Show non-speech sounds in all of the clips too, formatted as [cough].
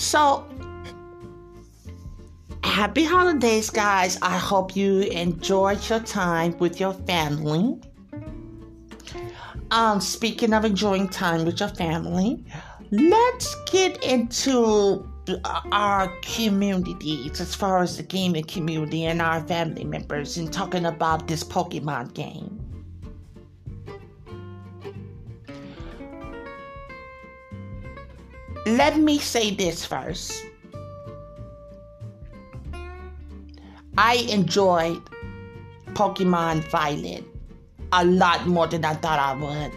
So, happy holidays, guys. I hope you enjoyed your time with your family. Um, speaking of enjoying time with your family, let's get into our communities as far as the gaming community and our family members and talking about this Pokemon game. Let me say this first. I enjoyed Pokemon Violet a lot more than I thought I would.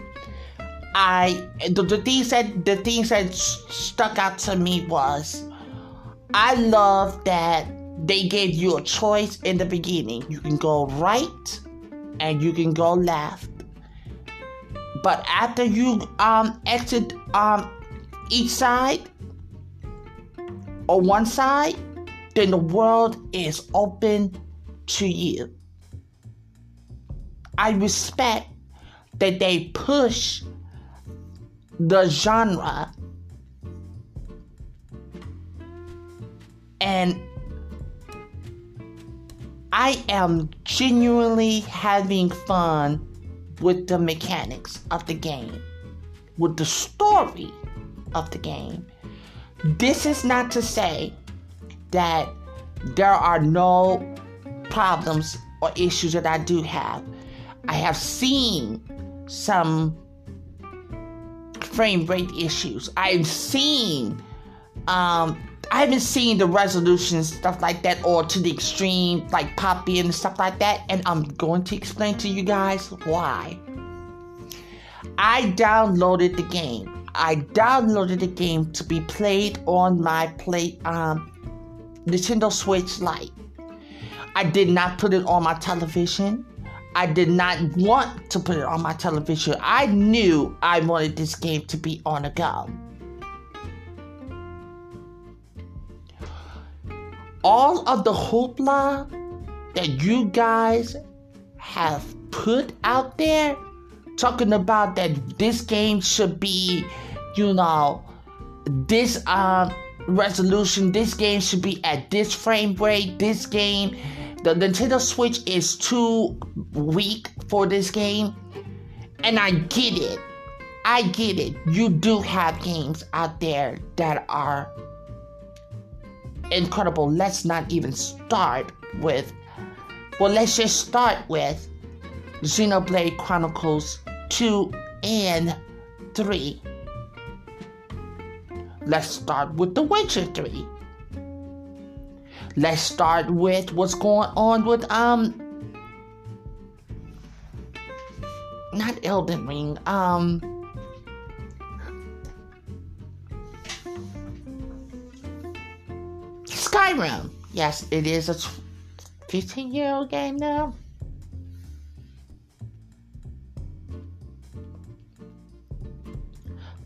I the, the things that the things that stuck out to me was I love that they gave you a choice in the beginning. You can go right and you can go left. But after you um exit um each side or one side, then the world is open to you. I respect that they push the genre and I am genuinely having fun with the mechanics of the game, with the story of the game. This is not to say that there are no problems or issues that I do have. I have seen some frame rate issues. I've seen, um, I haven't seen the resolution stuff like that or to the extreme like poppy and stuff like that. And I'm going to explain to you guys why. I downloaded the game. I downloaded the game to be played on my play um, Nintendo Switch Lite. I did not put it on my television. I did not want to put it on my television. I knew I wanted this game to be on a go. All of the hoopla that you guys have put out there talking about that this game should be, you know, this um resolution, this game should be at this frame rate, this game the Nintendo Switch is too weak for this game. And I get it. I get it. You do have games out there that are incredible. Let's not even start with. Well, let's just start with Xenoblade Chronicles 2 and 3. Let's start with The Witcher 3. Let's start with what's going on with um not Elden Ring, um Skyrim. Yes, it is a 15 year old game now.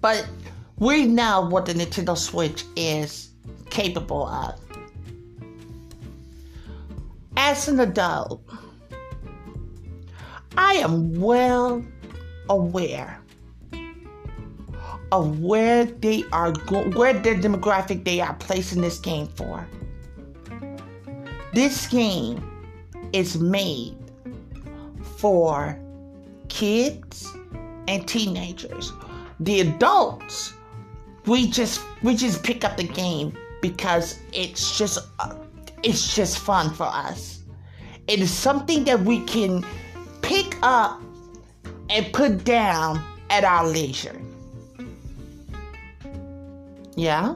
But we know what the Nintendo Switch is capable of as an adult, I am well aware of where they are go- where the demographic they are placing this game for. This game is made for kids and teenagers. The adults, we just we just pick up the game because it's just uh, it's just fun for us. It is something that we can pick up and put down at our leisure. Yeah?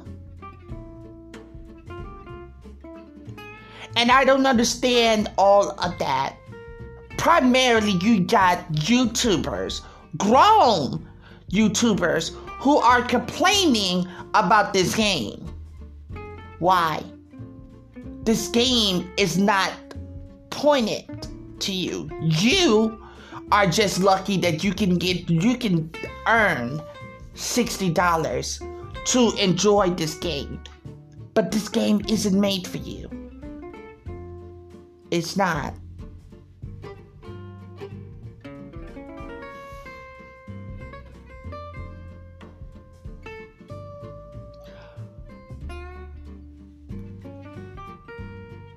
And I don't understand all of that. Primarily, you got YouTubers, grown YouTubers who are complaining about this game. Why? This game is not pointed to you. You are just lucky that you can get you can earn $60 to enjoy this game. But this game isn't made for you. It's not.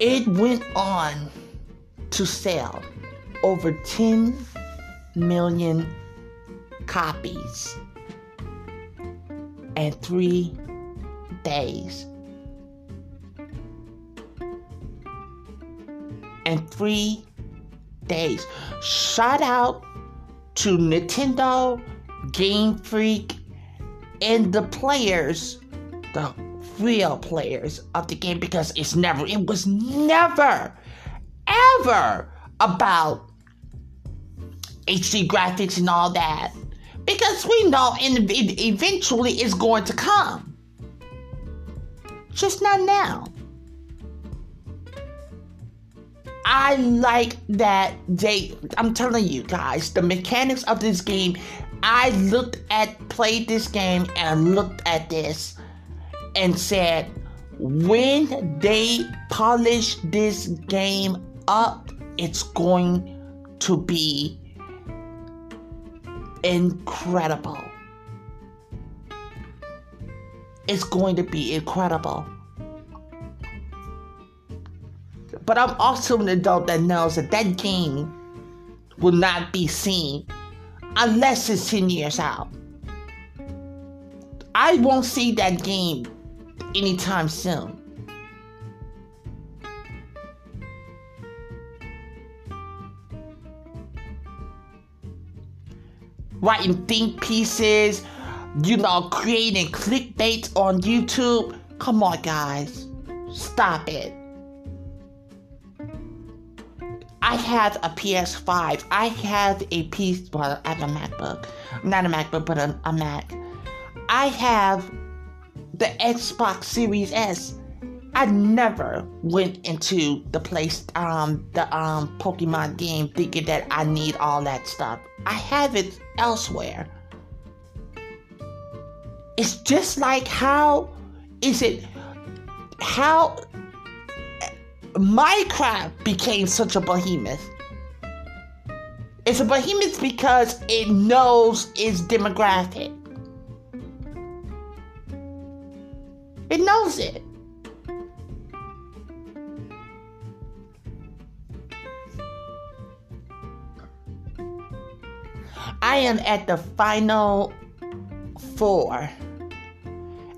It went on to sell over 10 million copies in three days. In three days. Shout out to Nintendo, Game Freak, and the players, the real players of the game because it's never, it was never, ever about HD graphics and all that. Because we know and eventually it's going to come. Just not now. I like that they I'm telling you guys, the mechanics of this game, I looked at played this game and looked at this and said when they polish this game up, it's going to be incredible. It's going to be incredible. But I'm also an adult that knows that that game will not be seen unless it's 10 years out. I won't see that game anytime soon. Writing think pieces, you know, creating clickbait on YouTube. Come on, guys. Stop it. I have a PS5. I have a piece. Well, I have a MacBook. Not a MacBook, but a, a Mac. I have the Xbox Series S, I never went into the place, um, the um Pokemon game thinking that I need all that stuff. I have it elsewhere. It's just like how is it how Minecraft became such a behemoth. It's a behemoth because it knows its demographic. Knows it. I am at the final four.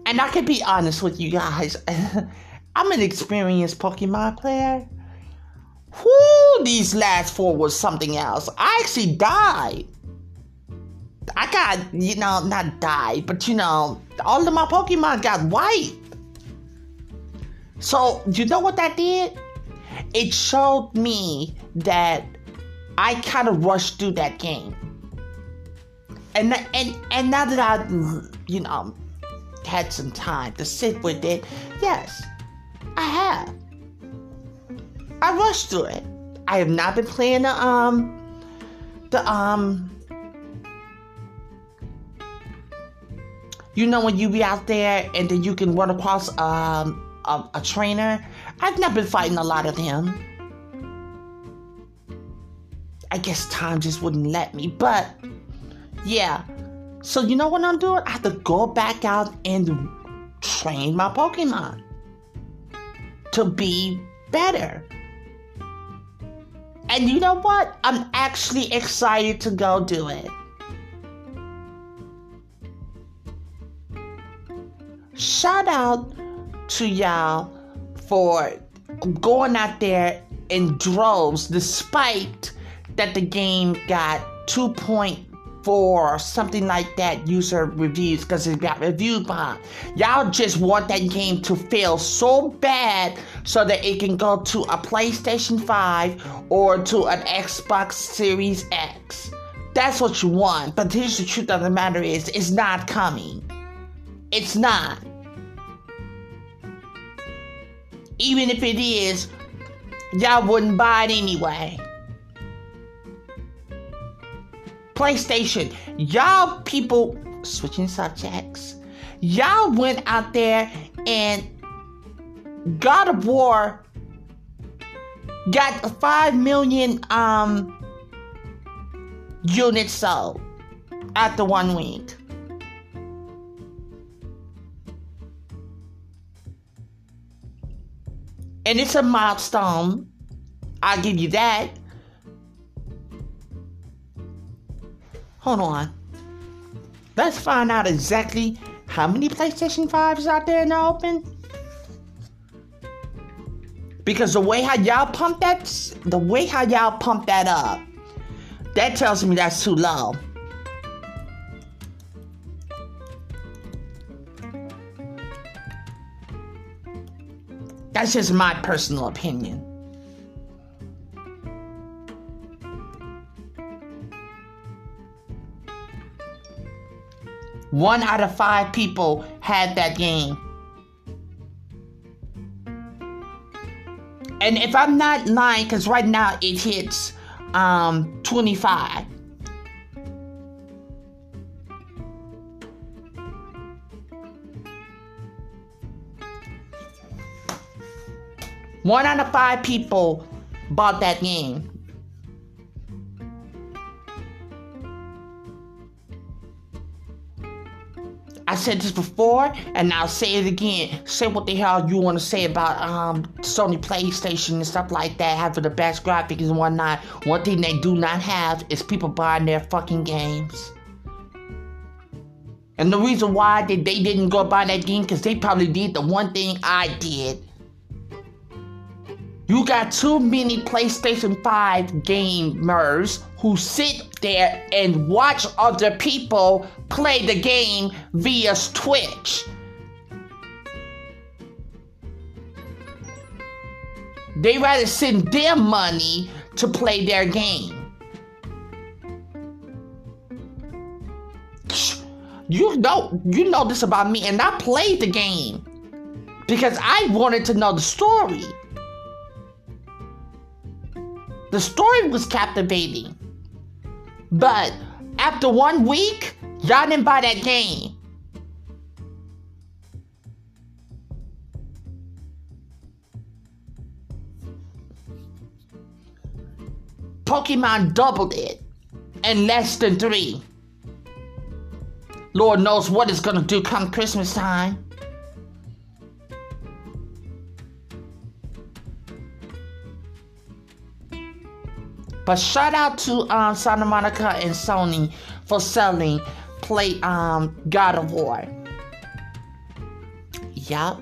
And I can be honest with you guys. [laughs] I'm an experienced Pokemon player. Whoo, these last four was something else. I actually died. I got, you know, not died, but you know, all of my Pokemon got white. So, you know what that did? It showed me that I kind of rushed through that game. And, and, and now that I, you know, had some time to sit with it, yes, I have. I rushed through it. I have not been playing the, um, the, um, you know when you be out there and then you can run across um a, a trainer. I've not been fighting a lot of them. I guess time just wouldn't let me, but yeah. So you know what I'm doing? I have to go back out and train my Pokemon to be better. And you know what? I'm actually excited to go do it. Shout out to y'all for going out there in droves despite that the game got 2.4 or something like that user reviews because it got reviewed by y'all just want that game to fail so bad so that it can go to a PlayStation 5 or to an Xbox Series X That's what you want. But here's the truth of the matter is it's not coming. It's not. Even if it is, y'all wouldn't buy it anyway. PlayStation, y'all people switching subjects. Y'all went out there and God of War got 5 million um units sold after one week. And it's a milestone. I'll give you that. Hold on. Let's find out exactly how many PlayStation 5s out there in the open. Because the way how y'all pump that, the way how y'all pump that up, that tells me that's too low. That's just my personal opinion. One out of five people had that game. And if I'm not lying, because right now it hits um, 25. One out of five people bought that game. I said this before, and I'll say it again. Say what the hell you want to say about um, Sony PlayStation and stuff like that, having the best graphics and whatnot. One thing they do not have is people buying their fucking games. And the reason why they, they didn't go buy that game, because they probably did the one thing I did. You got too many PlayStation 5 gamers who sit there and watch other people play the game via Twitch. They rather send their money to play their game. You know, you know this about me, and I played the game because I wanted to know the story. The story was captivating. But after one week, y'all didn't buy that game. Pokemon doubled it in less than three. Lord knows what it's gonna do come Christmas time. But shout out to um, Santa Monica and Sony for selling play um, God of War. Yup.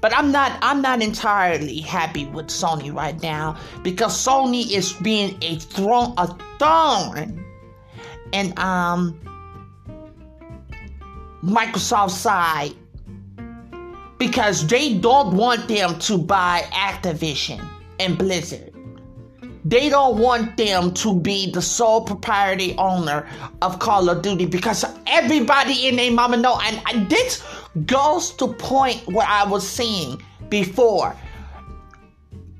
But I'm not I'm not entirely happy with Sony right now because Sony is being a thorn a thorn and um Microsoft side because they don't want them to buy Activision and Blizzard they don't want them to be the sole propriety owner of Call of Duty because everybody in their mama know. And, and this goes to point what I was saying before.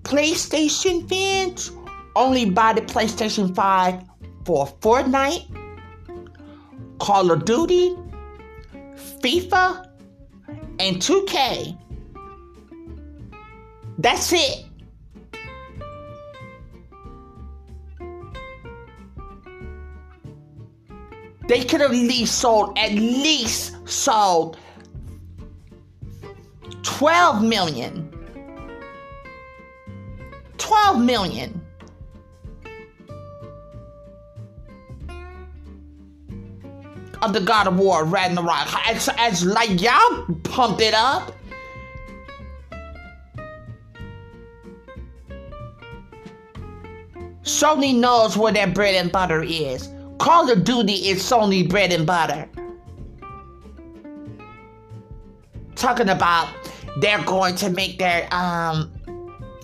PlayStation fans only buy the PlayStation 5 for Fortnite, Call of Duty, FIFA, and 2K. That's it. They could have at least sold, at least sold 12 million. 12 million. Of the God of War Ragnarok. As, as like y'all pumped it up. Sony knows where their bread and butter is. Call of Duty is Sony bread and butter. Talking about they're going to make their um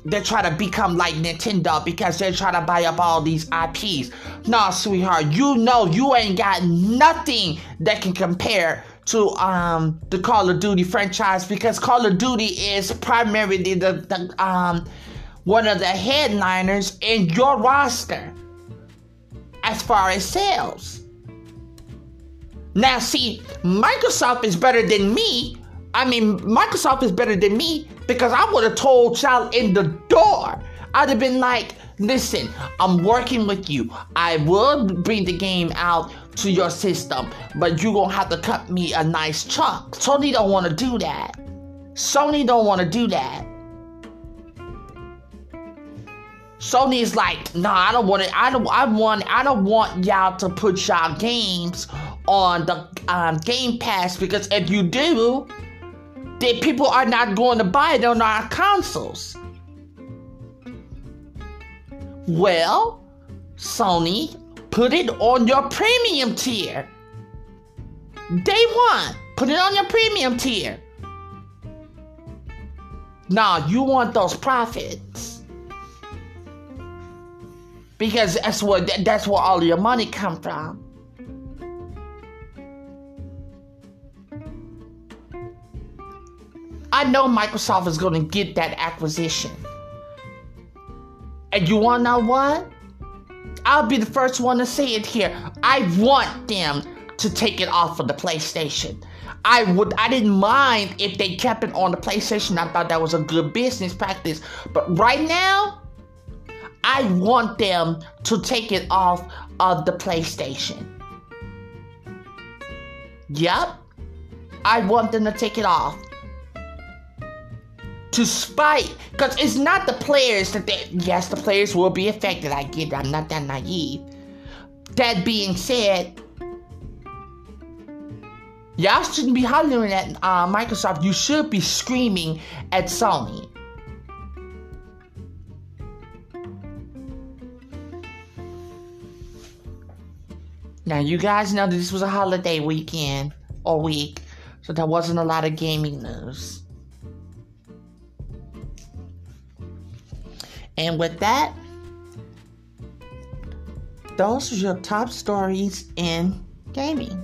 they're trying to become like Nintendo because they're trying to buy up all these IPs. Nah, sweetheart, you know you ain't got nothing that can compare to um the Call of Duty franchise because Call of Duty is primarily the, the um one of the headliners in your roster as far as sales. Now, see, Microsoft is better than me. I mean, Microsoft is better than me because I would have told y'all in the door. I'd have been like, listen, I'm working with you. I will bring the game out to your system, but you're gonna have to cut me a nice chunk. Sony don't wanna do that. Sony don't wanna do that. Sony is like, nah, I don't want it. I don't. I want. I don't want y'all to put y'all games on the um, Game Pass because if you do, then people are not going to buy it on our consoles. Well, Sony, put it on your premium tier. Day one, put it on your premium tier. Now you want those profits because that's what that's where all your money come from. I know Microsoft is going to get that acquisition. And you want to know what? I'll be the first one to say it here. I want them to take it off of the PlayStation. I would I didn't mind if they kept it on the PlayStation. I thought that was a good business practice. But right now, I want them to take it off of the PlayStation. Yep. I want them to take it off to spite because it's not the players that they yes the players will be affected i get it i'm not that naive that being said y'all shouldn't be hollering at uh, microsoft you should be screaming at sony now you guys know that this was a holiday weekend or week so there wasn't a lot of gaming news And with that, those are your top stories in gaming.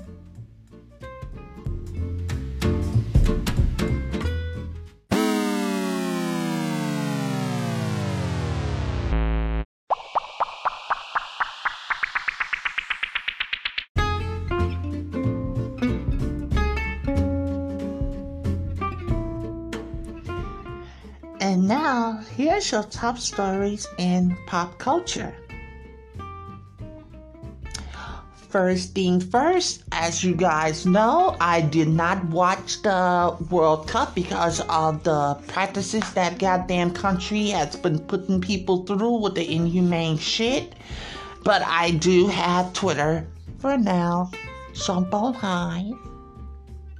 Here's your top stories in pop culture. First thing first, as you guys know, I did not watch the World Cup because of the practices that goddamn country has been putting people through with the inhumane shit. But I do have Twitter for now. Jump on Hive.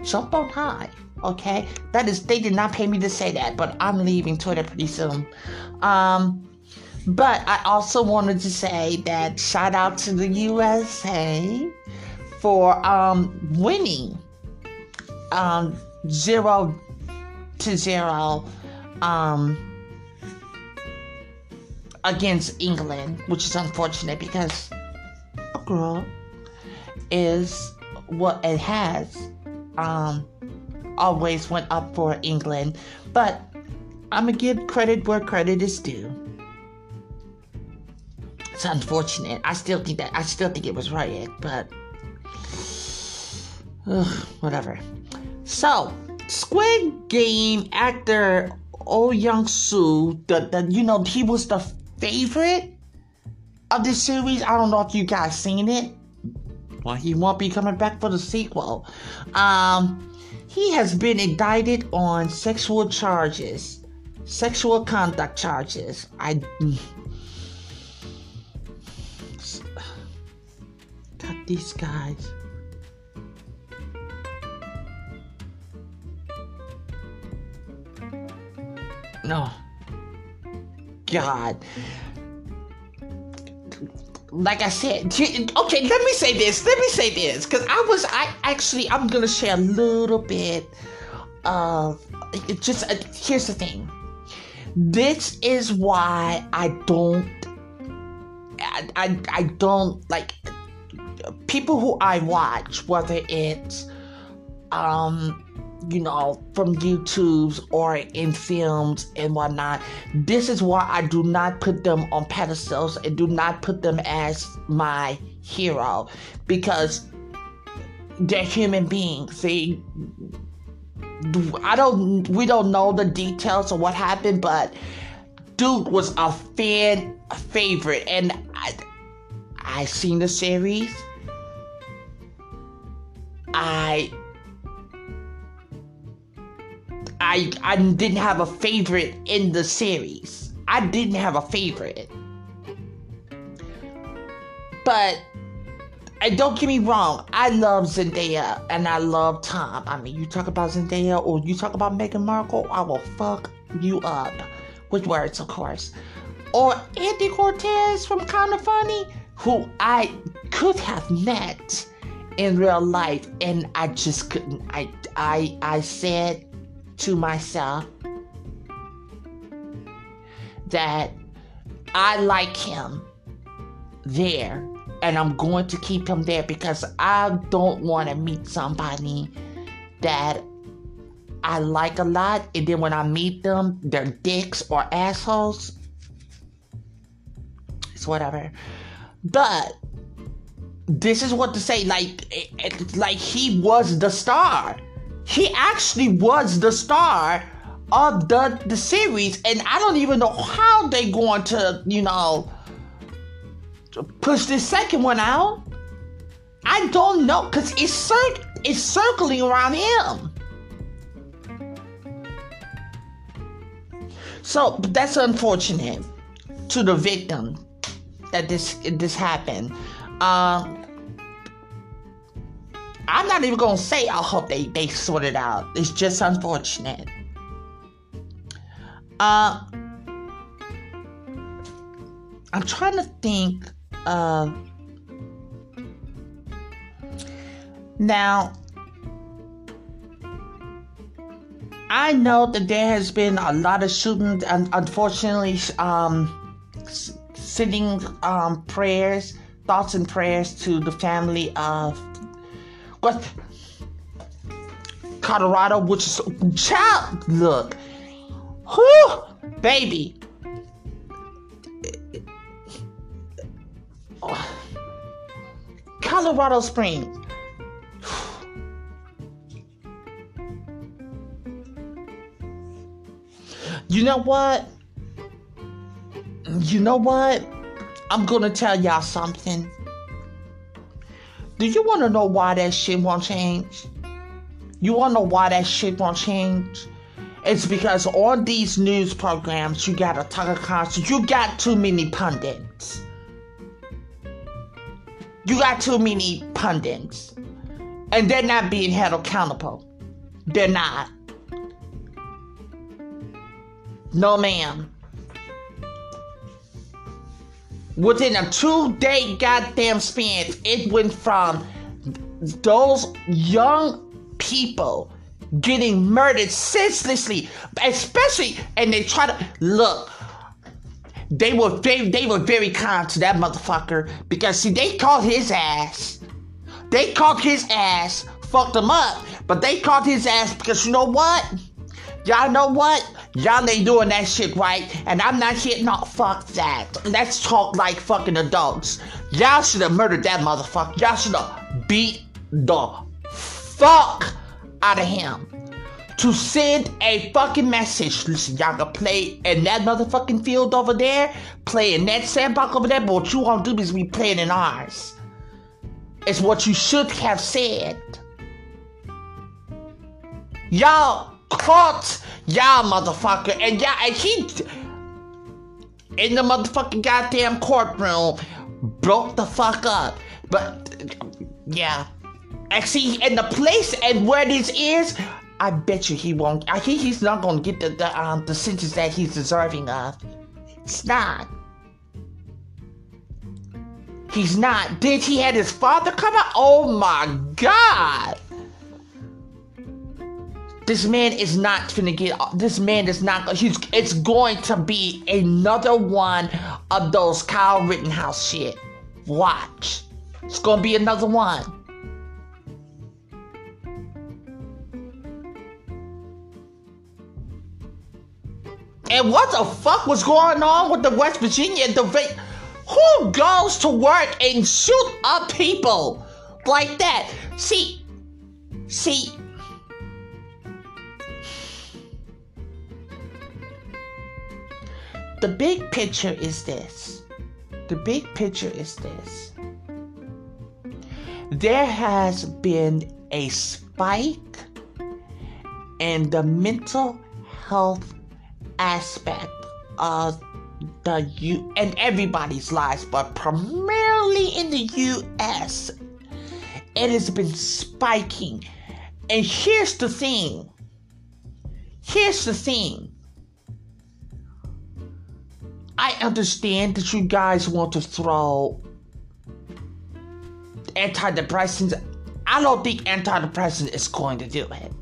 Jump on Hive okay? That is they did not pay me to say that but i'm leaving twitter pretty soon. Um but i also wanted to say that shout out to the usa for um winning um zero to zero um against england which is unfortunate because a girl is what it has um always went up for England, but I'm gonna give credit where credit is due. It's unfortunate. I still think that I still think it was right, but ugh, whatever. So, Squid Game actor Oh Young Soo, the, the you know he was the favorite of the series. I don't know if you guys seen it. Well, he won't be coming back for the sequel. Um, he has been indicted on sexual charges, sexual conduct charges. I. Got these guys. No. God like I said, okay, let me say this. Let me say this, because I was, I actually, I'm gonna share a little bit of. Just uh, here's the thing. This is why I don't. I, I, I don't like people who I watch, whether it's um you know, from YouTube's or in films and whatnot. This is why I do not put them on pedestals and do not put them as my hero because they're human beings. They, I don't, we don't know the details of what happened, but dude was a fan favorite, and I, I seen the series. I I I didn't have a favorite in the series. I didn't have a favorite. But and don't get me wrong, I love Zendaya and I love Tom. I mean, you talk about Zendaya or you talk about Meghan Markle, I will fuck you up. With words, of course. Or Andy Cortez from Kinda Funny, who I could have met in real life and I just couldn't. I I I said to myself that I like him there and I'm going to keep him there because I don't want to meet somebody that I like a lot and then when I meet them, they're dicks or assholes. It's whatever. But this is what to say like like he was the star he actually was the star of the the series, and I don't even know how they going to, you know, push this second one out. I don't know, cause it's cir- it's circling around him. So that's unfortunate to the victim that this this happened. Um, I'm not even gonna say I hope they they sort it out. It's just unfortunate. Uh, I'm trying to think of now. I know that there has been a lot of shootings, and unfortunately, um, sending um, prayers, thoughts, and prayers to the family of what? Colorado, which is child. Look, whew, baby. Colorado Springs. You know what? You know what? I'm gonna tell y'all something. Do you want to know why that shit won't change? You want to know why that shit won't change? It's because on these news programs, you got a Tucker Carlson, you got too many pundits. You got too many pundits. And they're not being held accountable. They're not. No, ma'am. Within a two day goddamn span, it went from those young people getting murdered senselessly, especially, and they try to look. They were very, they were very kind to that motherfucker because see, they caught his ass. They caught his ass, fucked him up, but they caught his ass because you know what? Y'all know what? Y'all ain't doing that shit right, and I'm not here. No, fuck that. Let's talk like fucking adults. Y'all should have murdered that motherfucker. Y'all should have beat the fuck out of him. To send a fucking message. Listen, y'all can play in that motherfucking field over there, play in that sandbox over there, but what you won't do is be playing in ours. It's what you should have said. Y'all caught y'all motherfucker and y'all and he in the motherfucking goddamn courtroom broke the fuck up. But yeah. And see, in the place and where this is, I bet you he won't. I think he's not gonna get the, the um the sentence that he's deserving of. It's not. He's not. Did he had his father come out? Oh my god! This man is not gonna get. This man is not. He's. It's going to be another one of those Kyle Rittenhouse shit. Watch. It's gonna be another one. And what the fuck was going on with the West Virginia debate? Who goes to work and shoot up people like that? See, see. The big picture is this. The big picture is this. There has been a spike in the mental health aspect of the U and everybody's lives, but primarily in the US, it has been spiking. And here's the thing. Here's the thing. I understand that you guys want to throw antidepressants. I don't think antidepressants is going to do it.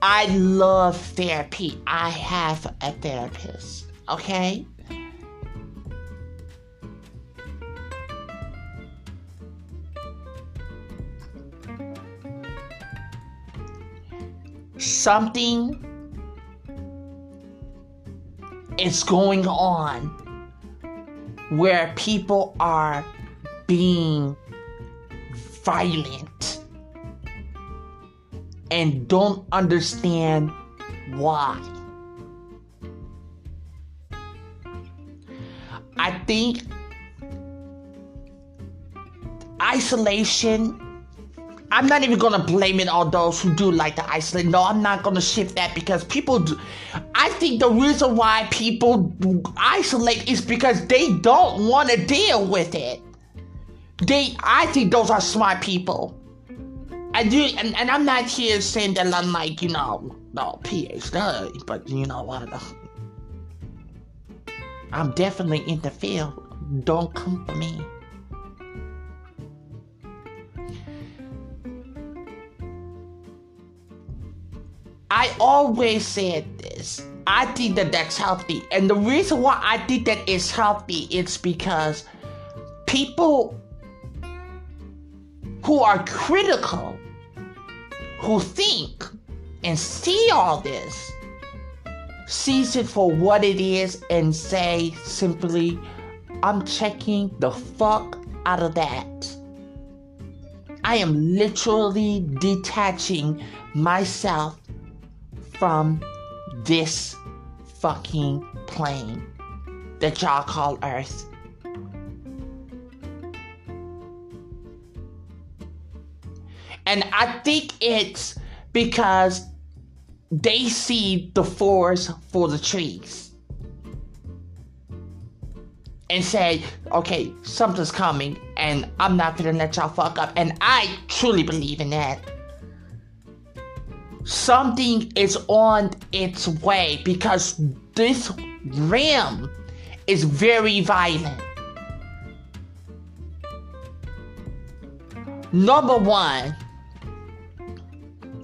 I love therapy. I have a therapist, okay? Something is going on where people are being violent and don't understand why. I think isolation. I'm not even gonna blame it on those who do like to isolate. No, I'm not gonna shift that because people do. I think the reason why people isolate is because they don't want to deal with it. They, I think those are smart people. I do, and, and I'm not here saying that I'm like, you know, no PhD, but you know what? I'm definitely in the field. Don't come for me. I always said this. I think that that's healthy. And the reason why I think that it's healthy is because people who are critical who think and see all this sees it for what it is and say simply, I'm checking the fuck out of that. I am literally detaching myself from this fucking plane that y'all call Earth. And I think it's because they see the forest for the trees and say, okay, something's coming and I'm not gonna let y'all fuck up. And I truly believe in that. Something is on its way because this realm is very violent. Number one,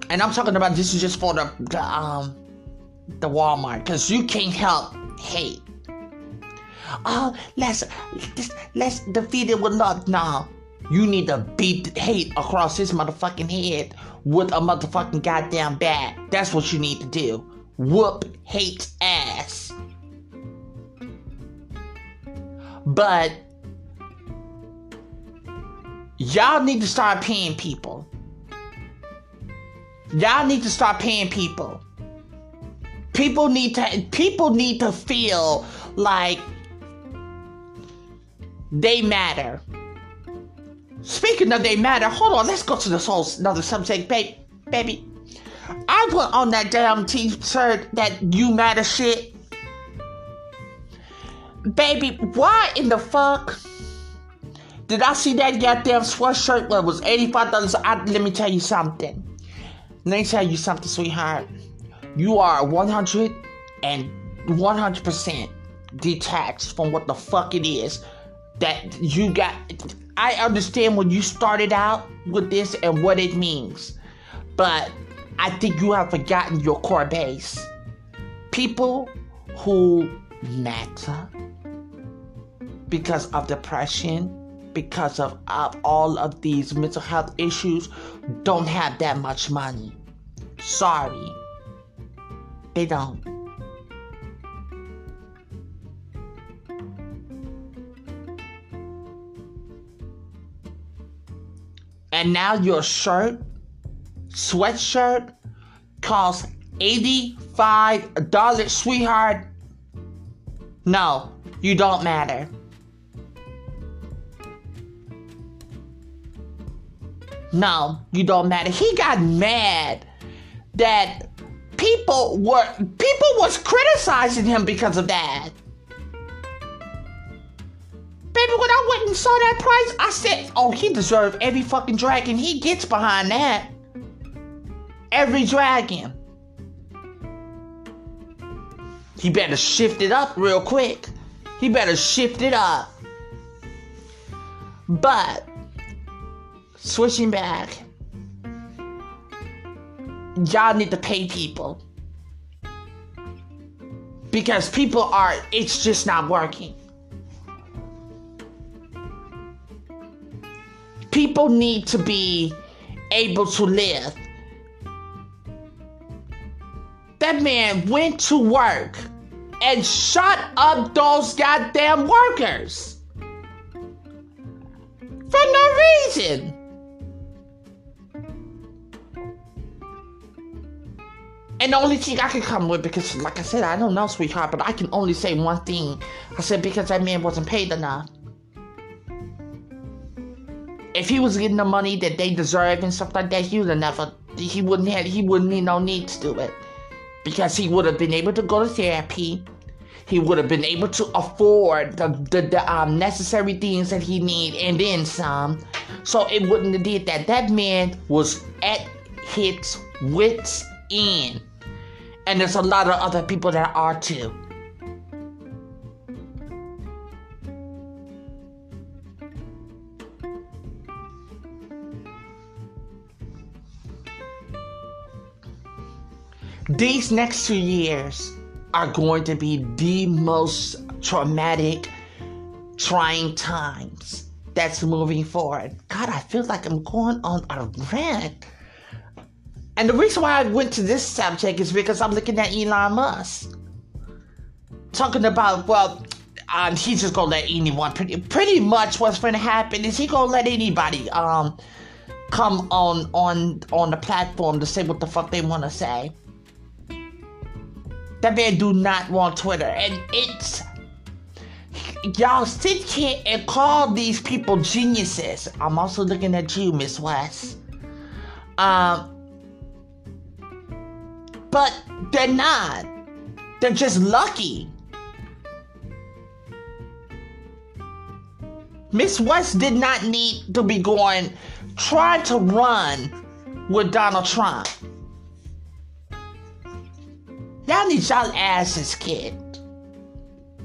and I'm talking about this is just for the, the um the Walmart because you can't help hate. Oh, let's let's, let's defeat it with love. Now you need to beat hate across his motherfucking head with a motherfucking goddamn bat. That's what you need to do. Whoop hate's ass. But y'all need to start paying people. Y'all need to start paying people. People need to people need to feel like they matter. Speaking of they matter, hold on, let's go to this whole another subject, babe, baby. I put on that damn t-shirt that you matter shit. Baby, why in the fuck did I see that goddamn sweatshirt that was $85? let me tell you something. Let me tell you something, sweetheart. You are 100 and 100% detached from what the fuck it is that you got. I understand when you started out with this and what it means, but I think you have forgotten your core base. People who matter because of depression, because of, of all of these mental health issues, don't have that much money. Sorry. They don't. And now your shirt, sweatshirt, costs $85, sweetheart. No, you don't matter. No, you don't matter. He got mad that people were people was criticizing him because of that. Baby, when I went and saw that price, I said, oh, he deserved every fucking dragon he gets behind that. Every dragon. He better shift it up real quick. He better shift it up. But switching back, y'all need to pay people. Because people are, it's just not working. People need to be able to live. That man went to work and shut up those goddamn workers for no reason. And the only thing I can come with, because like I said, I don't know, sweetheart, but I can only say one thing. I said because that man wasn't paid enough. If he was getting the money that they deserve and stuff like that, he would never, he wouldn't have, he wouldn't need no need to do it. Because he would have been able to go to therapy. He would have been able to afford the, the, the um, necessary things that he need and then some. So it wouldn't have did that. That man was at his wits end. And there's a lot of other people that are too. These next two years are going to be the most traumatic, trying times that's moving forward. God, I feel like I'm going on a rant. And the reason why I went to this subject is because I'm looking at Elon Musk. Talking about, well, um, he's just gonna let anyone pretty pretty much what's gonna happen is he gonna let anybody um come on on on the platform to say what the fuck they wanna say. That man do not want Twitter and it's y'all sit here and call these people geniuses. I'm also looking at you, Miss West. Um but they're not. They're just lucky. Miss West did not need to be going trying to run with Donald Trump. Y'all need y'all asses kicked.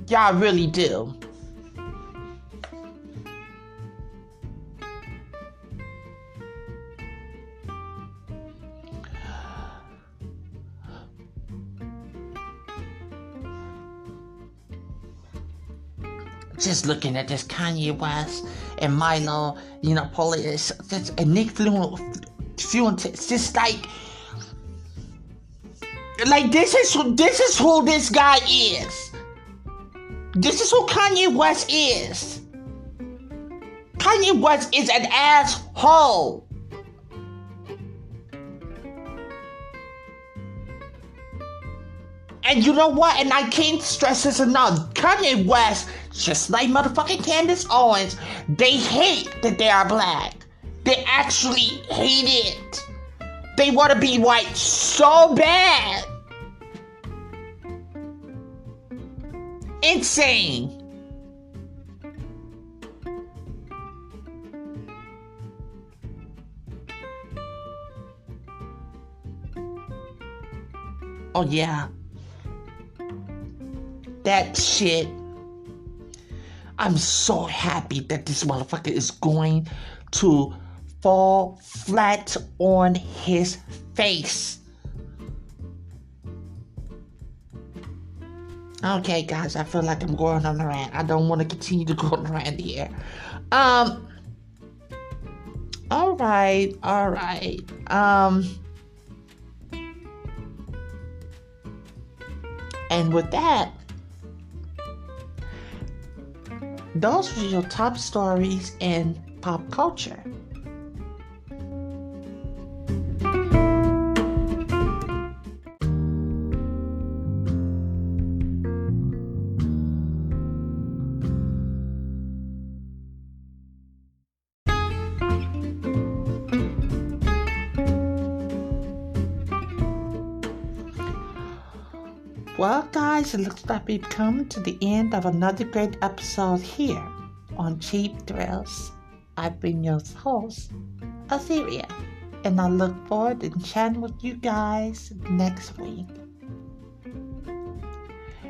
Y'all really do. just looking at this Kanye West and Milo, you know, Police, and Nick Fuentes, just like, like this is who this is who this guy is. This is who Kanye West is. Kanye West is an asshole. And you know what? And I can't stress this enough. Kanye West just like motherfucking Candace Owens, they hate that they are black. They actually hate it. They want to be white so bad. Insane. Oh, yeah. That shit I'm so happy that this motherfucker is going to fall flat on his face. Okay, guys, I feel like I'm going on a rant. I don't want to continue to go on a rant here. Um. All right, all right. Um. And with that, those were your top stories in pop culture. It looks like we've come to the end of another great episode here on Cheap Thrills. I've been your host, Atheria, and I look forward to chatting with you guys next week.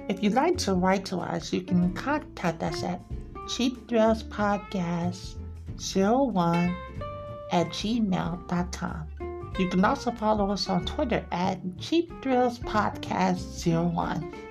If you'd like to write to us, you can contact us at Cheap Thrills Podcast 01 at gmail.com. You can also follow us on Twitter at Cheap Thrills Podcast 01.